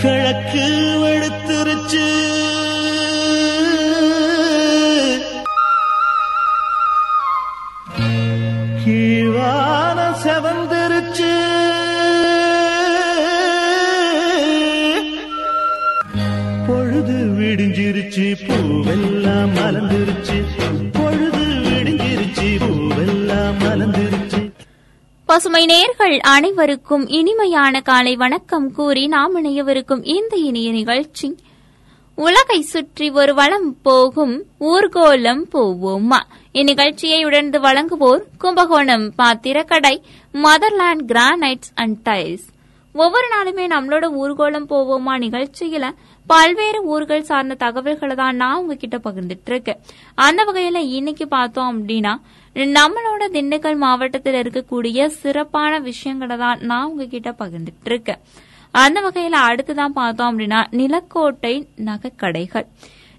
கிழக்கு வெளுத்துருச்சு பசுமை நேர்கள் அனைவருக்கும் இனிமையான காலை வணக்கம் கூறி நாம் இணையவிருக்கும் இந்த இனிய நிகழ்ச்சி. உலகை சுற்றி ஒரு வளம் போகும் ஊர்கோலம் போவோமா? இந்நிகழ்ச்சியை உடனே வழங்குவோர் கும்பகோணம் பாத்திரக்கடை மதர்லாண்ட் கிரானைட்ஸ் அண்ட் டைல்ஸ் ஒவ்வொரு நாளுமே நம்மளோட ஊர்கோலம் போவோமா நிகழ்ச்சியில பல்வேறு ஊர்கள் சார்ந்த தகவல்களை தான் நான் உங்ககிட்ட பகிர்ந்துட்டு இருக்கேன் அந்த வகையில இன்னைக்கு பார்த்தோம் அப்படின்னா நம்மளோட திண்டுக்கல் மாவட்டத்தில் இருக்கக்கூடிய சிறப்பான விஷயங்களை தான் நான் உங்ககிட்ட பகிர்ந்துட்டு இருக்கேன் அந்த வகையில அடுத்துதான் பார்த்தோம் அப்படின்னா நிலக்கோட்டை நகைக்கடைகள்.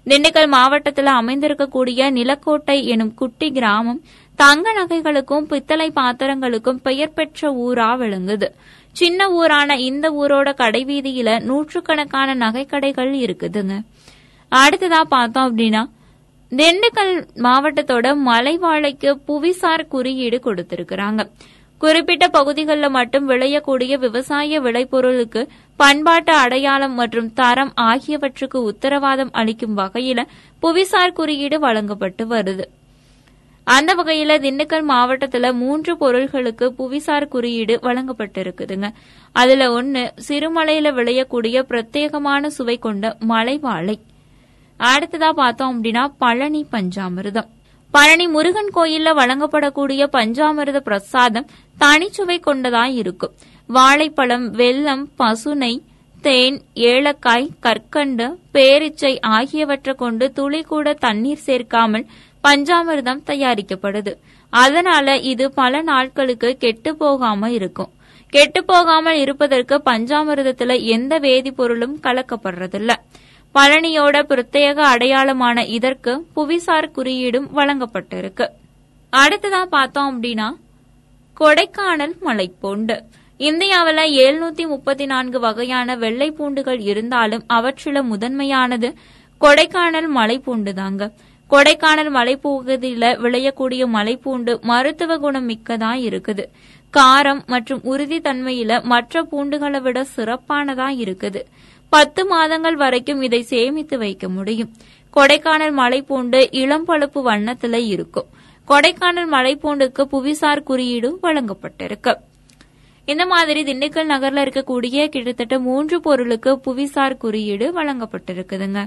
திண்டுக்கல் மாவட்டத்தில் அமைந்திருக்கக்கூடிய நிலக்கோட்டை எனும் குட்டி கிராமம் தங்க நகைகளுக்கும் பித்தளை பாத்திரங்களுக்கும் பெயர் பெற்ற ஊரா விளங்குது. சின்ன ஊரான இந்த ஊரோட கடைவீதியில நூற்றுக்கணக்கான நகைக்கடைகள் இருக்குதுங்க. அடுத்ததா பார்த்தோம் அப்படின்னா திண்டுக்கல் மாவட்டத்தோட மலைவாழைக்கு புவிசார் குறியீடு கொடுத்திருக்கிறாங்க. குறிப்பிட்ட பகுதிகளில் மட்டும் விளையக்கூடிய விவசாய விளைபொருளுக்கு பண்பாட்டு அடையாளம் மற்றும் தரம் ஆகியவற்றுக்கு உத்தரவாதம் அளிக்கும் வகையில புவிசார் குறியீடு வழங்கப்பட்டு வருது. அந்த வகையில திண்டுக்கல் மாவட்டத்துல மூன்று பொருள்களுக்கு புவிசார் குறியீடு வழங்கப்பட்டிருக்குதுங்க. அதுல ஒன்னு சிறுமலையில விளையக்கூடிய பிரத்யேகமான சுவை கொண்ட மலைவாழை. அடுத்ததா பார்த்தோம் அப்படின்னா பழனி பஞ்சாமிர்தம். பழனி முருகன் கோயில்ல வழங்கப்படக்கூடிய பஞ்சாமிர்த பிரசாதம் தனிச்சுவை கொண்டதா இருக்கும். வாழைப்பழம் வெல்லம் பசுனை தேன் ஏலக்காய் கற்கண்டு பேரிச்சை ஆகியவற்றை கொண்டு துளி கூட தண்ணீர் சேர்க்காமல் பஞ்சாமிர்தம் தயாரிக்கப்படுது. அதனால இது பல நாட்களுக்கு கெட்டு போகாம இருக்கும். கெட்டு போகாமல் இருப்பதற்கு பஞ்சாமிரதத்துல எந்த வேதிப்பொருளும் கலக்கப்படுறதில்ல. பழனியோட பிரத்யேக அடையாளமான இதற்கு புவிசார் குறியீடும் வழங்கப்பட்டிருக்கு. அடுத்ததான் பார்த்தோம் அப்படின்னா கொடைக்கானல் மலைப்பூண்டு. இந்தியாவில் எழுநூத்தி முப்பத்தி நான்கு வகையான வெள்ளை பூண்டுகள் இருந்தாலும் அவற்றில முதன்மையானது கொடைக்கானல் மலைப்பூண்டு தாங்க கொடைக்கானல் மலைப்பகுதியில் விளையக்கூடிய மலைப்பூண்டு மருத்துவ குணம் மிக்கதா இருக்குது. காரம் மற்றும் உறுதித்தன்மையில மற்ற பூண்டுகளை விட சிறப்பானதா இருக்குது. பத்து மாதங்கள் வரைக்கும் இதை சேமித்து வைக்க முடியும். கொடைக்கானல் மலைப்பூண்டு இளம் பழுப்பு வண்ணத்துல இருக்கும். கொடைக்கானல் மலைப்பூண்டுக்கு புவிசார் குறியீடு வழங்கப்பட்டிருக்கு. இந்த மாதிரி திண்டுக்கல் நகர்ல இருக்கக்கூடிய கிட்டத்தட்ட மூன்று பொருளுக்கு புவிசார் குறியீடு வழங்கப்பட்டிருக்குதுங்க.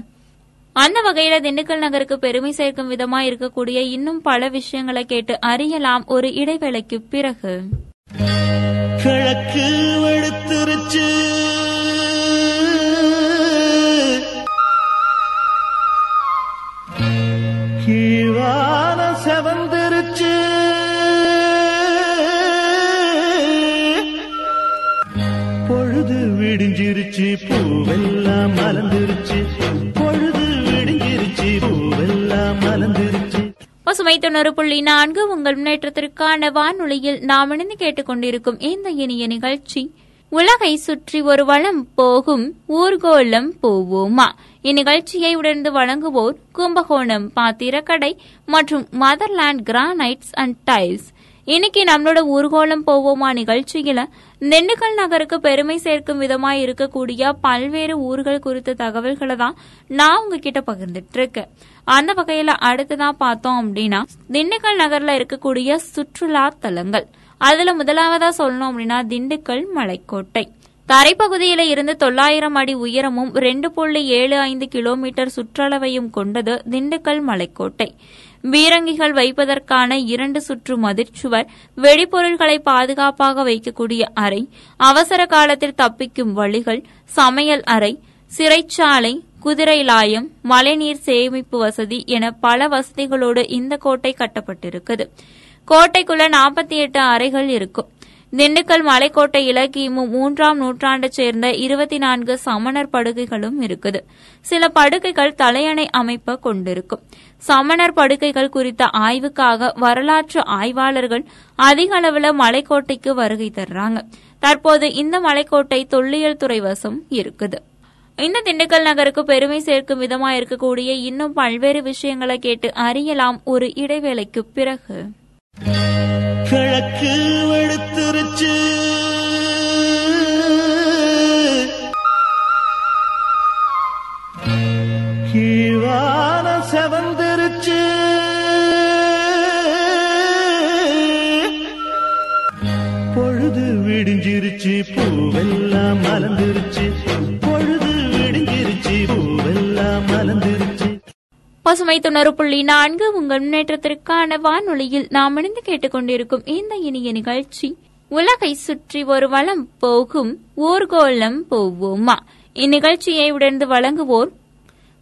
அந்த வகையில திண்டுக்கல் நகருக்கு பெருமை சேர்க்கும் விதமா இருக்கக்கூடிய இன்னும் பல விஷயங்களை கேட்டு அறியலாம் ஒரு இடைவேளைக்கு பிறகு. கிழக்கு வெளுத்துருச்சு கீழான செவந்திருச்சு. பொழுது விடிஞ்சிருச்சு பூவெல்லாம் மலர்ந்துருச்சு. சுமை தொண்ணூறு புள்ளி நான்கு உங்கள் முன்னேற்றத்திற்கான வானொலியில் நாம் இணைந்து கேட்டுக்கொண்டிருக்கும் இந்த இனிய நிகழ்ச்சி. உலகை சுற்றி ஒரு வளம் போகும் ஊர்கோலம் போவோமா? இந்நிகழ்ச்சியை உடனே வழங்குவோர் கும்பகோணம் பாத்திரக்கடை மற்றும் மதர்லாண்ட் கிரானைட்ஸ் அண்ட் டைல்ஸ். இன்னைக்கு நம்மளோட ஊர்கோலம் போவோமா நிகழ்ச்சியில திண்டுக்கல் நகருக்கு பெருமை சேர்க்கும் விதமாய் இருக்கக்கூடிய பல்வேறு ஊர்கள் குறித்த தகவல்களை தான் நான் உங்ககிட்ட பகிர்ந்துட்டு இருக்கேன். அந்த வகையில அடுத்ததான் பார்த்தோம் அப்படின்னா திண்டுக்கல் நகர்ல இருக்கக்கூடிய சுற்றுலா தலங்கள். அதுல முதலாவதா சொல்லணும் அப்படின்னா திண்டுக்கல் மலைக்கோட்டை. தரைப்பகுதியில இருந்து தொள்ளாயிரம் அடி உயரமும் ரெண்டு புள்ளி ஏழு ஐந்து கிலோமீட்டர் சுற்றளவையும் கொண்டது திண்டுக்கல் மலைக்கோட்டை. பீரங்கிகள் வைப்பதற்கான இரண்டு சுற்று மதிர்ச்சுவர் வெடிபொருள்களை பாதுகாப்பாக வைக்கக்கூடிய அறை அவசர காலத்தில் தப்பிக்கும் வழிகள் சமையல் அறை சிறைச்சாலை குதிரை லாயம் மழைநீர் சேமிப்பு வசதி என பல வசதிகளோடு இந்த கோட்டை கட்டப்பட்டிருக்குது. கோட்டைக்குள்ள நாற்பத்தி எட்டு அறைகள் இருக்கும். திண்டுக்கல் மலைக்கோட்டையில கிமு மூன்றாம் நூற்றாண்டை சேர்ந்த இருபத்தி நான்கு சமணர் படுகைகளும் இருக்குது. சில படுகைகள் தலையணை அமைப்பை கொண்டிருக்கும். சமணர் படுகைகள் குறித்த ஆய்வுக்காக வரலாற்று ஆய்வாளர்கள் அதிக அளவில் மலைக்கோட்டைக்கு வருகை தர்றாங்க. தற்போது இந்த மலைக்கோட்டை தொல்லியல் துறை வசம் இருக்குது. இந்த திண்டுக்கல் நகருக்கு பெருமை சேர்க்கும் விதமா இருக்கக்கூடிய இன்னும் பல்வேறு விஷயங்களை கேட்டு அறியலாம் ஒரு இடைவேளைக்கு பிறகு. கிழக்கு வெளுத்துருச்சு கீழான செவந்திருச்சு. பொழுது விடிஞ்சிருச்சு பூவெல்லாம் மலர்ந்துருச்சு. பசுமை தொண்ணூறு புள்ளி நான்கு உங்கள் முன்னேற்றத்திற்கான வானொலியில் நாம் இணைந்து கேட்டுக்கொண்டிருக்கும் இந்த இனிய நிகழ்ச்சி. உலகை சுற்றி ஒரு வளம் போகும் ஊர்கோலம் போவோமா? இந்நிகழ்ச்சியை உடர்ந்து வழங்குவோர்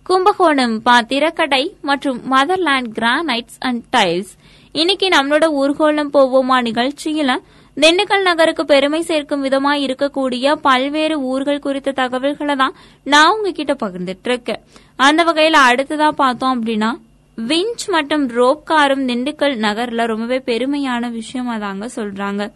கும்பகோணம் பாத்திரக்கடை மற்றும் மதர்லேண்ட் கிரானைட்ஸ் அண்ட் டைல்ஸ். இன்னைக்கு நம்மளோட ஊர்கோலம் போவோமா நிகழ்ச்சியில திண்டுக்கல் நகருக்கு பெருமை சேர்க்கும் விதமா இருக்கக்கூடிய பல்வேறு ஊர்கள் குறித்த தகவல்களை தான் நான் உங்ககிட்ட பகிர்ந்துட்டு இருக்கேன் அந்த வகையில அடுத்ததா பார்த்தோம் அப்படின்னா விஞ்ச் மற்றும் ரோப் காரும் திண்டுக்கல் நகர்ல ரொம்பவே பெருமையான விஷயமா தாங்க சொல்றாங்க.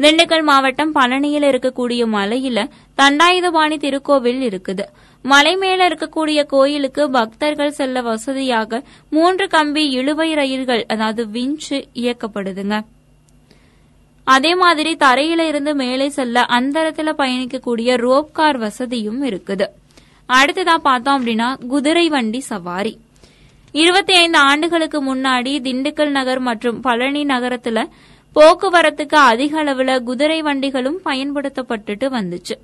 திண்டுக்கல் மாவட்டம் பழனியில் இருக்கக்கூடிய மலையில தண்டாயுதபாணி திருக்கோவில் இருக்குது. மலை மேல இருக்கக்கூடிய கோயிலுக்கு பக்தர்கள் செல்ல வசதியாக மூன்று கம்பி இழுவை ரயில்கள் அதாவது விஞ்சு இயக்கப்படுதுங்க. அதே மாதிரி தரையில இருந்து மேலே செல்ல அந்தரத்துல பயணிக்கக்கூடிய ரோப் கார் வசதியும் இருக்குது. அடுத்ததா பார்த்தோம் அப்படின்னா குதிரை வண்டி சவாரி. இருபத்தி ஐந்து ஆண்டுகளுக்கு முன்னாடி திண்டுக்கல் நகர் மற்றும் பழனி நகரத்துல போக்குவரத்துக்கு அதிக அளவுல குதிரை வண்டிகளும் பயன்படுத்தப்பட்டுட்டு வந்துச்சு.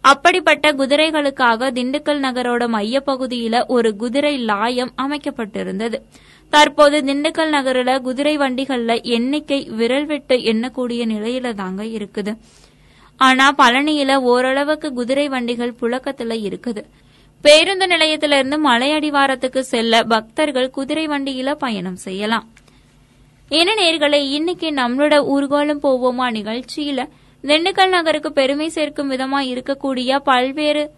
அப்படிப்பட்ட குதிரைகளுக்காக திண்டுக்கல் நகரோட மையப்பகுதியில ஒரு குதிரை லாயம் அமைக்கப்பட்டிருந்தது. தற்போது திண்டுக்கல் நகரில் குதிரை வண்டிகள்ல எண்ணிக்கை விரல் விட்டு எண்ணக்கூடிய நிலையில தாங்க இருக்குது. ஆனா பழனியில ஓரளவுக்கு குதிரை வண்டிகள் புழக்கத்துல இருக்குது. பேருந்து நிலையத்திலிருந்து மலை அடிவாரத்துக்கு செல்ல பக்தர்கள் குதிரை வண்டியில பயணம் செய்யலாம். என்ன நேர்களை இன்னைக்கு நம்மளோட ஊர்கோலம் போவோமா நிகழ்ச்சியில திண்டுக்கல் நகருக்கு பெருமை சேர்க்கும் விதமா இருக்கக்கூடிய பல்வேறு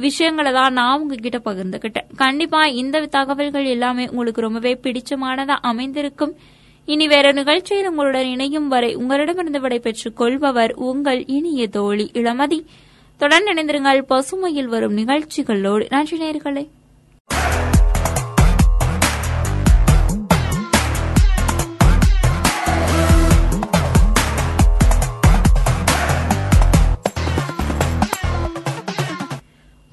விஷயங்களை தான் நான் உங்ககிட்ட பகிர்ந்துகிட்டேன். கண்டிப்பா இந்த தகவல்கள் எல்லாமே உங்களுக்கு ரொம்பவே பிடிச்சமானதா அமைந்திருக்கும். இனி வேற நிகழ்ச்சியில் உங்களுடன் இணையும் வரை உங்களிடமிருந்து விடைபெற்றுக் கொள்பவர் உங்கள் இனிய தோழி இளமதி. தொடர்ந்து இணைந்திருங்கள். பசுமையில் வரும் நிகழ்ச்சிகளோடு. நன்றி நேர்களை.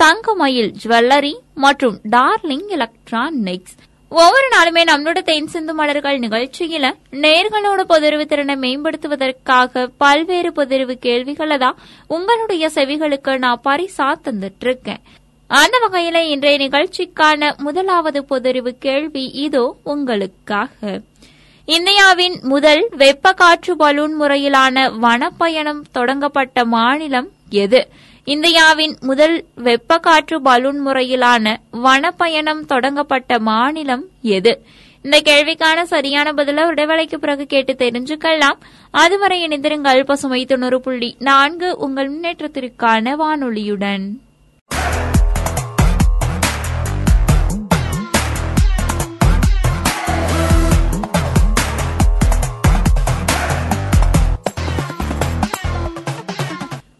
Thangamayil jewellery மற்றும் டார்லிங் எலக்ட்ரானிக்ஸ். ஒவ்வொரு நாளுமே நம்மளோட தென் சிந்து மலர்கள் நிகழ்ச்சியில நேர்களோட பொதிர்வு திறனை மேம்படுத்துவதற்காக பல்வேறு பொதிர்வு கேள்விகளை தான் உங்களுடைய செவிகளுக்கு நான் பரிசா தந்துட்டு இருக்கேன் அந்த வகையில இன்றைய நிகழ்ச்சிக்கான முதலாவது பொதிர்வு கேள்வி இதோ உங்களுக்காக. இந்தியாவின் முதல் வெப்ப காற்று பலூன் முறையிலான வனப்பயணம் தொடங்கப்பட்ட மாநிலம் எது? இந்தியாவின் முதல் வெப்ப காற்று பலூன் முறையிலான வனப்பயணம் தொடங்கப்பட்ட மாநிலம் எது? இந்த கேள்விக்கான சரியான பதில இடைவேளைக்கு பிறகு கேட்டு தெரிஞ்சுக்கலாம். அதுவரை இணைந்திருங்கள் பசுமை தொண்ணூறு புள்ளி நான்கு உங்கள் முன்னேற்றத்திற்கான வானொலியுடன்.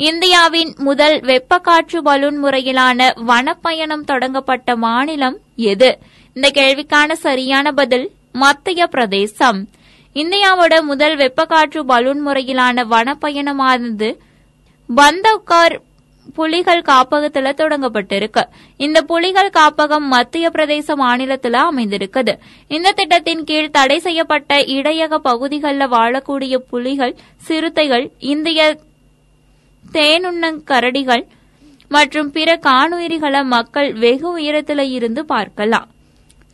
இந்தியாவின் முதல் வெப்பக்காற்று பலூன் முறையிலான வனப்பயணம் தொடங்கப்பட்ட மாநிலம் எது? இந்த கேள்விக்கான சரியான பதில் மத்திய பிரதேசம். இந்தியாவோட முதல் வெப்பக்காற்று பலூன் முறையிலான வனப்பயணமானது பந்தவ்கார் புலிகள் காப்பகத்துல தொடங்கப்பட்டிருக்கு. இந்த புலிகள் காப்பகம் மத்திய பிரதேச மாநிலத்துல அமைந்திருக்குது. இந்த திட்டத்தின் கீழ் தடை செய்யப்பட்ட இடையக பகுதிகளில் வாழக்கூடிய புலிகள் சிறுத்தைகள் இந்திய தேனுண்ணங் கரடிகள் மற்றும் பிற காணுயிரிகளை மக்கள் வெகு உயரத்தில் இருந்து பார்க்கலாம்.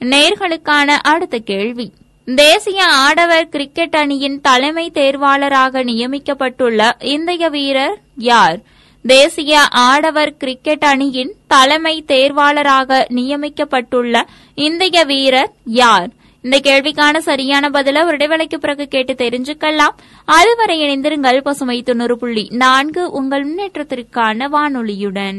நேர்களுக்கான அடுத்த கேள்வி. தேசிய ஆடவர் கிரிக்கெட் அணியின் தலைமை தேர்வாளராக நியமிக்கப்பட்டுள்ள இந்திய வீரர் யார்? தேசிய ஆடவர் கிரிக்கெட் அணியின் தலைமை தேர்வாளராக நியமிக்கப்பட்டுள்ள இந்திய வீரர் யார்? இந்த கேள்விக்கான சரியான பதில ஒரு இடைவேளைக்கு பிறகு கேட்டு தெரிஞ்சுக்கலாம். அதுவரை இணைந்திருங்கள் பசுமை தொண்ணூறு புள்ளி நான்கு உங்கள் முன்னேற்றத்திற்கான வானொலியுடன்.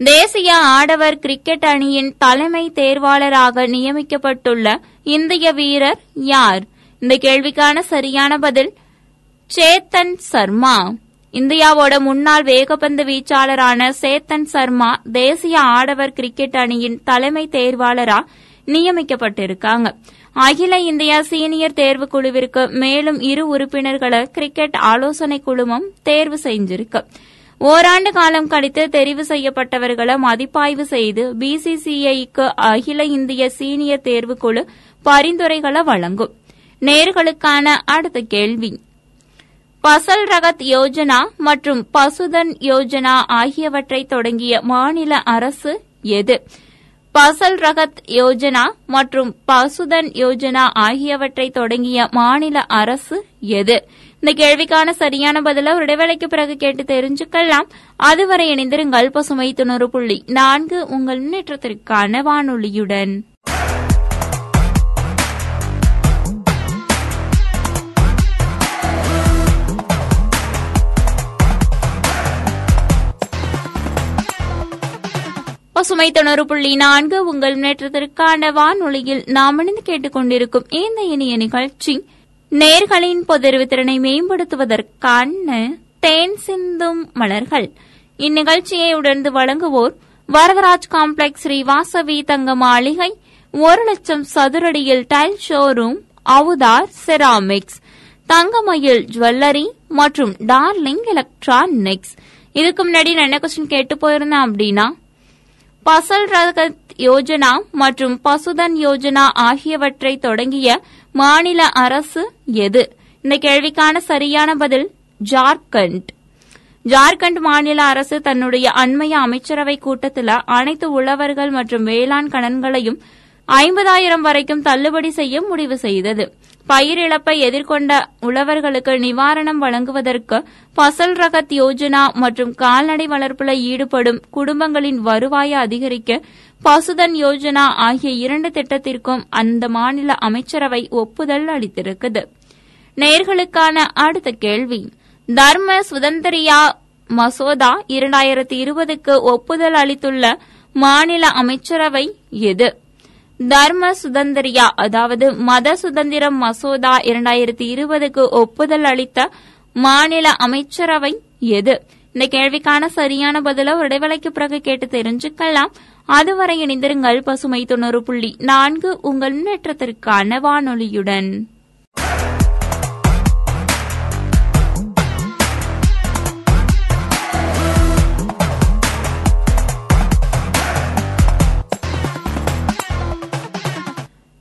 தேசிய ஆடவர் கிரிக்கெட் அணியின் தலைமை தேர்வாளராக நியமிக்கப்பட்டுள்ள இந்திய வீரர் யார்? இந்த கேள்விக்கான சரியான பதில் சேத்தன் சர்மா. இந்தியாவோட முன்னாள் வேகப்பந்து வீச்சாளரான சேத்தன் சர்மா தேசிய ஆடவர் கிரிக்கெட் அணியின் தலைமை தேர்வாளரா நியமிக்கப்பட்டிருக்காங்க. அகில இந்திய சீனியர் தேர்வு குழுவிற்கு மேலும் இரு உறுப்பினர்களை கிரிக்கெட் ஆலோசனை குழுமம் தேர்வு செஞ்சிருக்கு. ஓராண்டு காலம் கழித்து தெரிவு செய்யப்பட்டவர்களை மதிப்பாய்வு செய்து பிசிசிஐக்கு அகில இந்திய சீனியர் தேர்வுக்குழு பரிந்துரைகளை வழங்கும். நேர்களுக்கான அடுத்த கேள்வி. பசல் ரகத் யோஜனா மற்றும் பசுதன் யோஜனா ஆகியவற்றை தொடங்கிய மாநில அரசு எது? பசல் ரகத் யோஜனா மற்றும் பசுதன் யோஜனா ஆகியவற்றை தொடங்கிய மாநில அரசு எது? இந்த கேள்விக்கான சரியான பதில ஒரு இடைவேளைக்கு பிறகு கேட்டு தெரிஞ்சுக்கலாம். அதுவரை இணைந்திருங்கள் பசுமை தொண்ணூறு புள்ளி நான்கு உங்கள் முன்னேற்றத்திற்கான வானொலியுடன். பசுமை தொண்ணூறு புள்ளி நான்கு உங்கள் முன்னேற்றத்திற்கான வானொலியில் நாம் இணைந்து கேட்டுக்கொண்டிருக்கும் இந்த இனிய நிகழ்ச்சி நேர்களின் பொதறிவு திறனை மேம்படுத்துவதற்கான தேன் சிந்தும் மலர்கள். இந்நிகழ்ச்சியை உணர்ந்து வழங்குவோர் வரதராஜ் காம்ப்ளெக்ஸ் ஸ்ரீவாசவி தங்க மாளிகை ஒரு லட்சம் சதுரடியில் tile showroom Avatar ceramics Thangamayil jewellery மற்றும் டார்லிங் எலக்ட்ரானிக்ஸ். இதுக்கு முன்னாடி நான் என்ன கொஸ்டின் கேட்டு போயிருந்தேன் அப்படின்னா பசல் ரகத் யோஜனா மற்றும் பசுதன் யோஜனா ஆகியவற்றை தொடங்கிய மாநில அரசு எது? இந்த கேள்விக்கான சரியான பதில் ஜார்க்கண்ட். ஜார்க்கண்ட் மாநில அரசு தன்னுடைய அண்மைய அமைச்சரவை கூட்டத்தில் அனைத்து உழவர்கள் மற்றும் வேளாண் கடன்களையும் ஐம்பதாயிரம் வரைக்கும் தள்ளுபடி செய்ய முடிவு செய்தது. பயிர் இழப்பை எதிர்கொண்ட உழவர்களுக்கு நிவாரணம் வழங்குவதற்கு பசல் ரகத் யோஜனா மற்றும் கால்நடை வளர்ப்புல ஈடுபடும் குடும்பங்களின் வருவாயை அதிகரிக்க பசுதன் யோஜனா ஆகிய இரண்டு திட்டத்திற்கும் அந்த மாநில அமைச்சரவை ஒப்புதல் அளித்திருக்குது. நேர்களுக்கான அடுத்த கேள்வி. தர்ம சுதந்திரியா மசோதா இரண்டாயிரத்தி இருபதுக்கு ஒப்புதல் அளித்துள்ள மாநில அமைச்சரவை எது? தர்ம சுதந்திரியா அதாவது மத சுதந்திரம் மசோதா இரண்டாயிரத்தி இருபதுக்கு ஒப்புதல் அளித்த மாநில அமைச்சரவை எது? இந்த கேள்விக்கான சரியான பதில ஒரு பிறகு கேட்டு தெரிஞ்சுக்கலாம். அதுவரை இணைந்திருங்கள் பசுமை தொண்ணூறு புள்ளி நான்கு உங்கள் முன்னேற்றத்திற்கான வானொலியுடன்.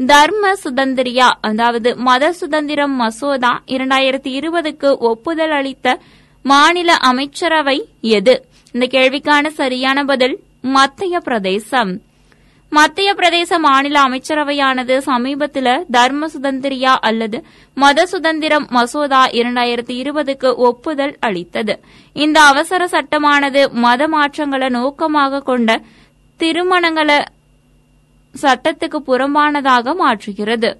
தர்ம சுதந்திரியா அதாவது மத சுதந்திரம் மசோதா இரண்டாயிரத்தி இருபதுக்கு ஒப்புதல் அளித்த மாநில அமைச்சரவை எது? இந்த கேள்விக்கான சரியான பதில் மத்திய பிரதேசம். மத்திய பிரதேச மாநில அமைச்சரவையானது சமீபத்தில் தர்ம சுதந்திரியா அல்லது மத சுதந்திரம் மசோதா இரண்டாயிரத்தி இருபதுக்கு ஒப்புதல் அளித்தது. இந்த அவசர சட்டமானது மத மாற்றங்களை நோக்கமாக கொண்ட திருமணங்களை சட்டத்துக்கு புறம்பானதாக மாற்றுகிறது.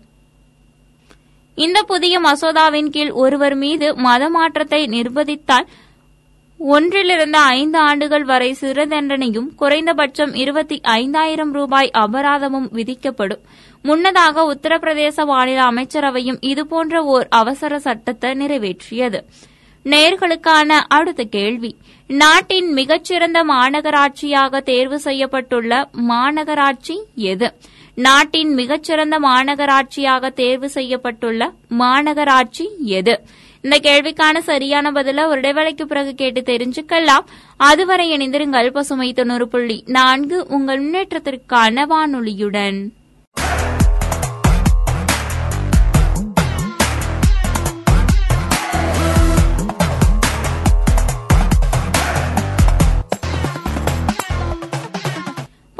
இந்த புதிய மசோதாவின் கீழ் ஒருவர் மீது மத மாற்றத்தை ஒன்றிலிருந்து ஐந்து ஆண்டுகள் வரை சிறு தண்டனையும் குறைந்தபட்சம் இருபத்தி ஐந்தாயிரம் ரூபாய் அபராதமும் விதிக்கப்படும். முன்னதாக உத்தரப்பிரதேச மாநில அமைச்சரவையும் இதுபோன்ற ஓர் அவசர சட்டத்தை நிறைவேற்றியது. நேர்களுக்கான அடுத்த கேள்வி. நாட்டின் மிகச்சிறந்த மாநகராட்சியாக தேர்வு செய்யப்பட்டுள்ள மாநகராட்சி எது? நாட்டின் மிகச்சிறந்த மாநகராட்சியாக தேர்வு செய்யப்பட்டுள்ள மாநகராட்சி எது? இந்த கேள்விக்கான சரியான பதில ஒரு இடைவேளைக்கு பிறகு கேட்டு தெரிஞ்சுக்கலாம். அதுவரை இணைந்திருங்கள் பசுமை தொண்ணூறு புள்ளி நான்கு உங்கள் முன்னேற்றத்திற்கான வானொலியுடன்.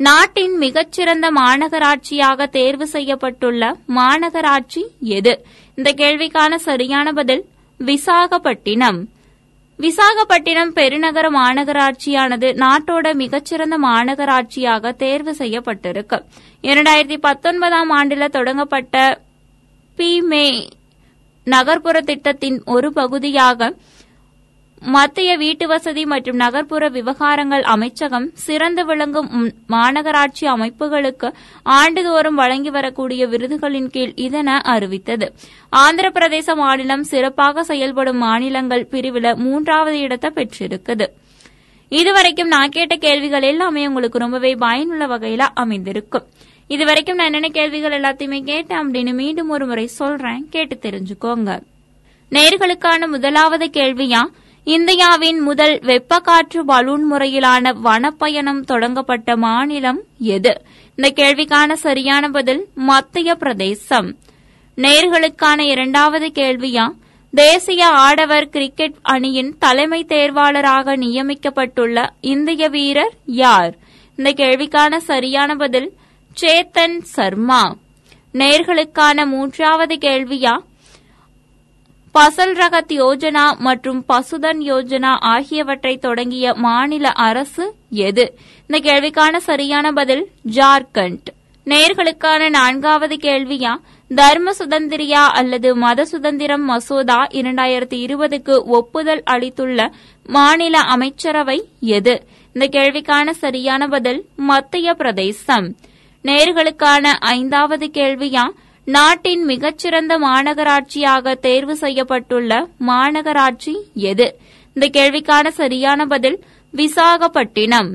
நாட்டின் மிகச்சிறந்த மாநகராட்சியாக தேர்வு செய்யப்பட்டுள்ள மாநகராட்சி எது? இந்த கேள்விக்கான சரியான பதில் விசாகப்பட்டினம். விசாகப்பட்டினம் பெருநகர மாநகராட்சியானது நாட்டோட மிகச்சிறந்த மாநகராட்சியாக தேர்வு செய்யப்பட்டிருக்கு. இரண்டாயிரத்தி பத்தொன்பதாம் ஆண்டில் தொடங்கப்பட்ட பிமே நகர்ப்புற திட்டத்தின் ஒரு பகுதியாக மத்திய வீட்டு வசதி மற்றும் நகர்ப்புற விவகாரங்கள் அமைச்சகம் சிறந்து விளங்கும் மாநகராட்சி அமைப்புகளுக்கு ஆண்டுதோறும் வழங்கி வரக்கூடிய விருதுகளின் கீழ் இதென அறிவித்தது. ஆந்திர பிரதேச மாநிலம் சிறப்பாக செயல்படும் மாநிலங்கள் பிரிவில் மூன்றாவது இடத்தை பெற்றிருக்குது. இதுவரைக்கும் நான் கேட்ட கேள்விகள் எல்லாமே உங்களுக்கு ரொம்பவே பயனுள்ள வகையில் அமைந்திருக்கும். இதுவரைக்கும் நான் என்னென்ன கேள்விகள் எல்லாத்தையுமே கேட்டேன் அப்படின்னு மீண்டும் ஒரு முறை சொல்றேன். கேட்டு தெரிஞ்சுக்கோங்க. நேர்களுக்கான முதலாவது கேள்வியா இந்தியாவின் முதல் வெப்பக்காற்று பலூன் முறையிலான வனப்பயணம் தொடங்கப்பட்ட மாநிலம் எது? இந்த கேள்விக்கான சரியான பதில் மத்திய பிரதேசம். நேர்களுக்கான இரண்டாவது கேள்வியா? தேசிய ஆடவர் கிரிக்கெட் அணியின் தலைமை தேர்வாளராக நியமிக்கப்பட்டுள்ள இந்திய வீரர் யார்? இந்த கேள்விக்கான சரியான பதில் சேத்தன் சர்மா. நேர்களுக்கான மூன்றாவது கேள்வியா? பசல் ரகத் யோஜனா மற்றும் பசுதன் யோஜனா ஆகியவற்றை தொடங்கிய மாநில அரசு எது? இந்த கேள்விக்கான சரியான பதில் ஜார்க்கண்ட். நேர்களுக்கான நான்காவது கேள்வியா? தர்ம சுதந்திரியா அல்லது மத சுதந்திரம் மசோதா இரண்டாயிரத்தி இருபதுக்கு ஒப்புதல் அளித்துள்ள மாநில அமைச்சரவை எது? இந்த கேள்விக்கான சரியான பதில் மத்திய பிரதேசம். நேர்களுக்கான ஐந்தாவது கேள்வியா? நாட்டின் மிகச்சிறந்த மாநகராட்சியாக தேர்வு செய்யப்பட்டுள்ள மாநகராட்சி எது? இந்த கேள்விக்கான சரியான பதில் விசாகப்பட்டினம்.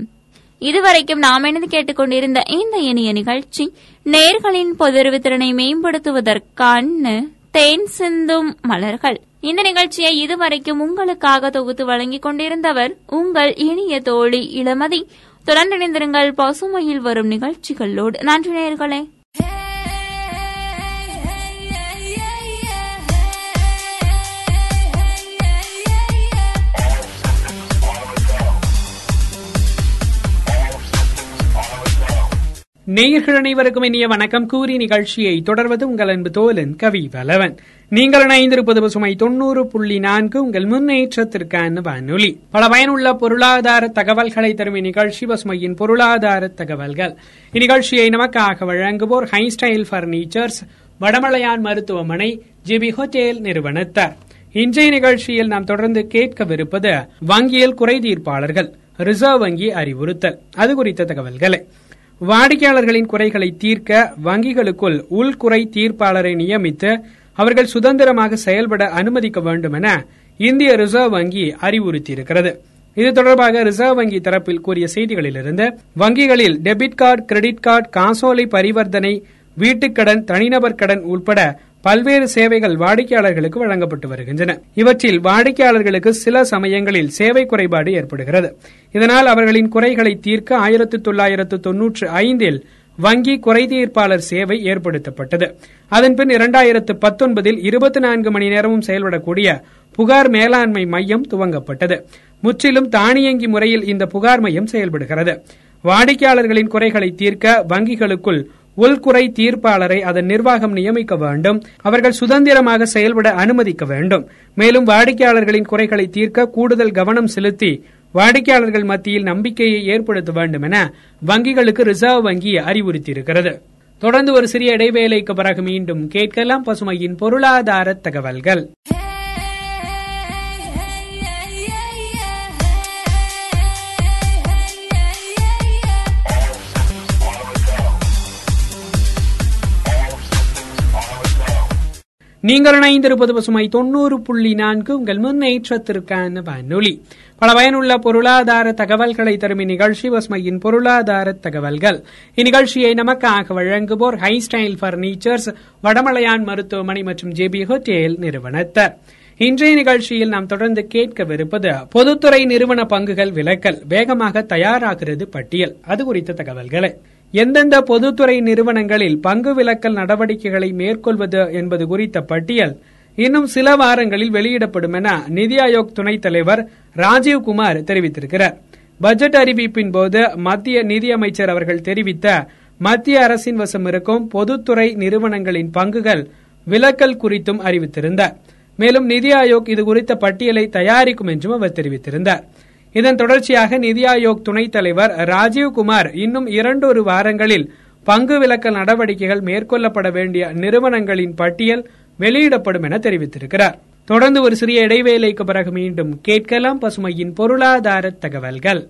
இதுவரைக்கும் நாம் இணைந்து கேட்டுக்கொண்டிருந்த இந்த இனிய நிகழ்ச்சி நேர்களின் பொதறிவு திறனை மேம்படுத்துவதற்கான தேன் சிந்தும் மலர்கள். இந்த நிகழ்ச்சியை இதுவரைக்கும் உங்களுக்காக தொகுத்து வழங்கிக் கொண்டிருந்தவர் உங்கள் இனிய தோழி இளமதி. தொடர்ந்து இணைந்திருங்கள் பசுமையில் வரும் நிகழ்ச்சிகளோடு. நன்றி நேர்களே நேயர்கள் அனைவருக்கும் இனிய வணக்கம். கூறி நிகழ்ச்சியை தொடர்வது உங்கள் அன்பு தோலன் கவி வலவன். நீங்கள் இணைந்திருப்பது பசுமை தொண்ணூறு புள்ளி நான்கு உங்கள் முன்னேற்றத்திற்கான வானொலி. பல பயனுள்ள பொருளாதார தகவல்களை தரும் இந்நிகழ்ச்சி பசுமையின் பொருளாதார தகவல்கள். இந்நிகழ்ச்சியை நமக்காக வழங்குவோர் ஹைஸ்டைல் பர்னிச்சர்ஸ் வடமலையான் மருத்துவமனை ஜிபி ஹோட்டேல் நிறுவனத்தார். இன்றைய நிகழ்ச்சியில் நாம் தொடர்ந்து கேட்கவிருப்பது வங்கியில் குறை தீர்ப்பாளர்கள் ரிசர்வ் வங்கி அறிவுறுத்தல். அது குறித்த தகவல்களை. வாடிக்கையாளர்களின் குறைகளை தீர்க்க வங்கிகளுக்குள் உள்குறை தீர்ப்பாளரை நியமித்து அவர்கள் சுதந்திரமாக செயல்பட அனுமதிக்க வேண்டும் என இந்திய ரிசர்வ் வங்கி அறிவுறுத்தியிருக்கிறது. இது தொடர்பாக ரிசர்வ் வங்கி தரப்பில் கூறிய செய்திகளிலிருந்து வங்கிகளில் டெபிட் கார்டு கிரெடிட் கார்டு காசோலை பரிவர்த்தனை வீட்டுக்கடன் தனிநபர் கடன் உட்பட பல்வேறு சேவைகள் வாடிக்கையாளர்களுக்கு வழங்கப்பட்டு வருகின்றன. இவற்றில் வாடிக்கையாளர்களுக்கு சில சமயங்களில் சேவை குறைபாடு ஏற்படுகிறது. இதனால் அவர்களின் குறைகளை தீர்க்க ஆயிரத்து தொள்ளாயிரத்து தொன்னூற்று ஐந்தில் வங்கி குறைதீர்ப்பாளர் சேவை ஏற்படுத்தப்பட்டது. அதன்பின் இரண்டாயிரத்து பத்தொன்பதில் இருபத்தி நான்கு மணி நேரமும் செயல்படக்கூடிய புகார் மேலாண்மை மையம் துவங்கப்பட்டது. முற்றிலும் தானியங்கி முறையில் இந்த புகார் மையம் செயல்படுகிறது. வாடிக்கையாளர்களின் குறைகளை தீர்க்க வங்கிகளுக்குள் உள்குறை தீர்ப்பாளரை அதன் நிர்வாகம் நியமிக்க வேண்டும். அவர்கள் சுதந்திரமாக செயல்பட அனுமதிக்க வேண்டும். மேலும் வாடிக்கையாளர்களின் குறைகளை தீர்க்க கூடுதல் கவனம் செலுத்தி வாடிக்கையாளர்கள் மத்தியில் நம்பிக்கையை ஏற்படுத்த வேண்டும் என வங்கிகளுக்கு ரிசர்வ் வங்கி அறிவுறுத்தியிருக்கிறது. தொடர்ந்து ஒரு சிறிய இடைவேளைக்கு பிறகு மீண்டும் கேட்கலாம் பசுமையின் பொருளாதார தகவல்கள். நீங்கள் இணைந்திருப்பது பசுமை தொண்ணூறு புள்ளி நான்கு. உங்கள் முன்னேற்றத்திற்கான வானொலி. பல பயனுள்ள பொருளாதார தகவல்களை தரும் இந்நிகழ்ச்சி பசுமையின் பொருளாதார தகவல்கள். இந்நிகழ்ச்சியை நமக்காக வழங்குவோர் ஹை ஸ்டைல் பர்னிச்சர்ஸ் வடமலையான் மருத்துவமனை மற்றும் ஜேபி ஹோட்டேல் நிறுவனத்தர். இன்றைய நிகழ்ச்சியில் நாம் தொடர்ந்து கேட்கவிருப்பது பொதுத்துறை நிறுவன பங்குகள் விலக்கல் வேகமாக தயாராகிறது பட்டியல். அது குறித்த தகவல்களை. எந்தெந்த பொதுத்துறை நிறுவனங்களில் பங்கு விலக்கல் நடவடிக்கைகளை மேற்கொள்வது என்பது குறித்த பட்டியல் இன்னும் சில வாரங்களில் வெளியிடப்படும் என நிதி ஆயோக் துணைத் தலைவர் ராஜீவ்குமார் தெரிவித்திருக்கிறார். பட்ஜெட் அறிவிப்பின் போது மத்திய நிதியமைச்சர் அவர்கள் தெரிவித்த மத்திய அரசின் வசம் இருக்கும் பொதுத்துறை நிறுவனங்களின் பங்குகள் விலக்கல் குறித்தும் அறிவித்திருந்தார். மேலும் நிதி ஆயோக் இது குறித்த பட்டியலை தயாரிக்கும் என்றும் அவர் தெரிவித்திருந்தார். இதன் தொடர்ச்சியாக நிதி ஆயோக் துணைத் தலைவர் ராஜீவ்குமார் இன்னும் இரண்டொரு வாரங்களில் பங்கு விலக்க நடவடிக்கைகள் மேற்கொள்ளப்பட வேண்டிய நிறுவனங்களின் பட்டியல் வெளியிடப்படும் என தெரிவித்திருக்கிறார். தொடர்ந்து ஒரு சிறிய இடைவேளைக்கு பிறகு மீண்டும் கேட்கலாம் பசுமையின் பொருளாதார தகவல்கள்.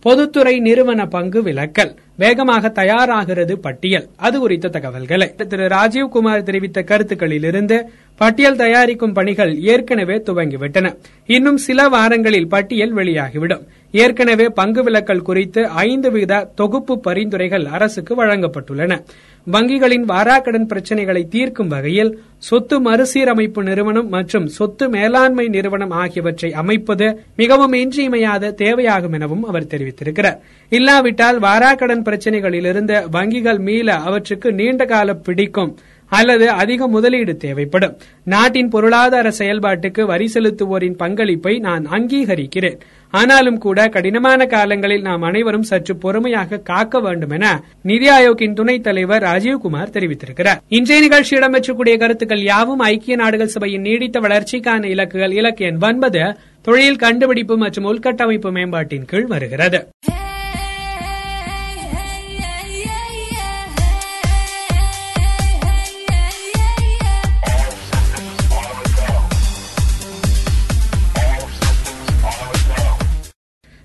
பொதுத்துறை நிறுவன பங்கு விலக்கல். வேகமாக தயாராகிறது பட்டியல். அது குறித்த தகவல்களை. திரு ராஜீவ்குமார் தெரிவித்த கருத்துக்களிலிருந்து பட்டியல் தயாரிக்கும் பணிகள் ஏற்கனவே துவங்கிவிட்டன. இன்னும் சில வாரங்களில் பட்டியல் வெளியாகிவிடும். ஏற்கனவே பங்கு விலக்கல் குறித்து ஐந்து வித தொகுப்பு பரிந்துரைகள் அரசுக்கு வழங்கப்பட்டுள்ளன. வங்கிகளின் வாராக்கடன் பிரச்சினைகளை தீர்க்கும் வகையில் சொத்து மறுசீரமைப்பு நிறுவனம் மற்றும் சொத்து மேலாண்மை நிறுவனம் ஆகியவற்றை அமைப்பது மிகவும் இன்றியமையாத தேவையாகும் எனவும் அவர் தெரிவித்திருக்கிறார். இல்லாவிட்டால் வாராக்கடன் பிரச்சினைகளிலிருந்து வங்கிகள் மீள அவற்றுக்கு நீண்ட காலம் பிடிக்கும் அல்லது அதிக முதலீடு தேவைப்படும். நாட்டின் பொருளாதார செயல்பாட்டுக்கு வரி செலுத்துவோரின் பங்களிப்பை நான் அங்கீகரிக்கிறேன். ஆனாலும் கூட கடினமான காலங்களில் நாம் அனைவரும் சற்று பொறுமையாக காக்க வேண்டும் என நிதி ஆயோக்கின் துணைத் தலைவர் ராஜீவ்குமார் தெரிவித்திருக்கிறார். இன்றைய நிகழ்ச்சி இடம்பெற்றக்கூடிய கருத்துக்கள் யாவும் ஐக்கிய நாடுகள் சபையின் நீடித்த வளர்ச்சிக்கான இலக்குகள் இலக்கு எண் ஒன்பது தொழில் கண்டுபிடிப்பு மற்றும் உள்கட்டமைப்பு மேம்பாட்டின் கீழ் வருகிறது.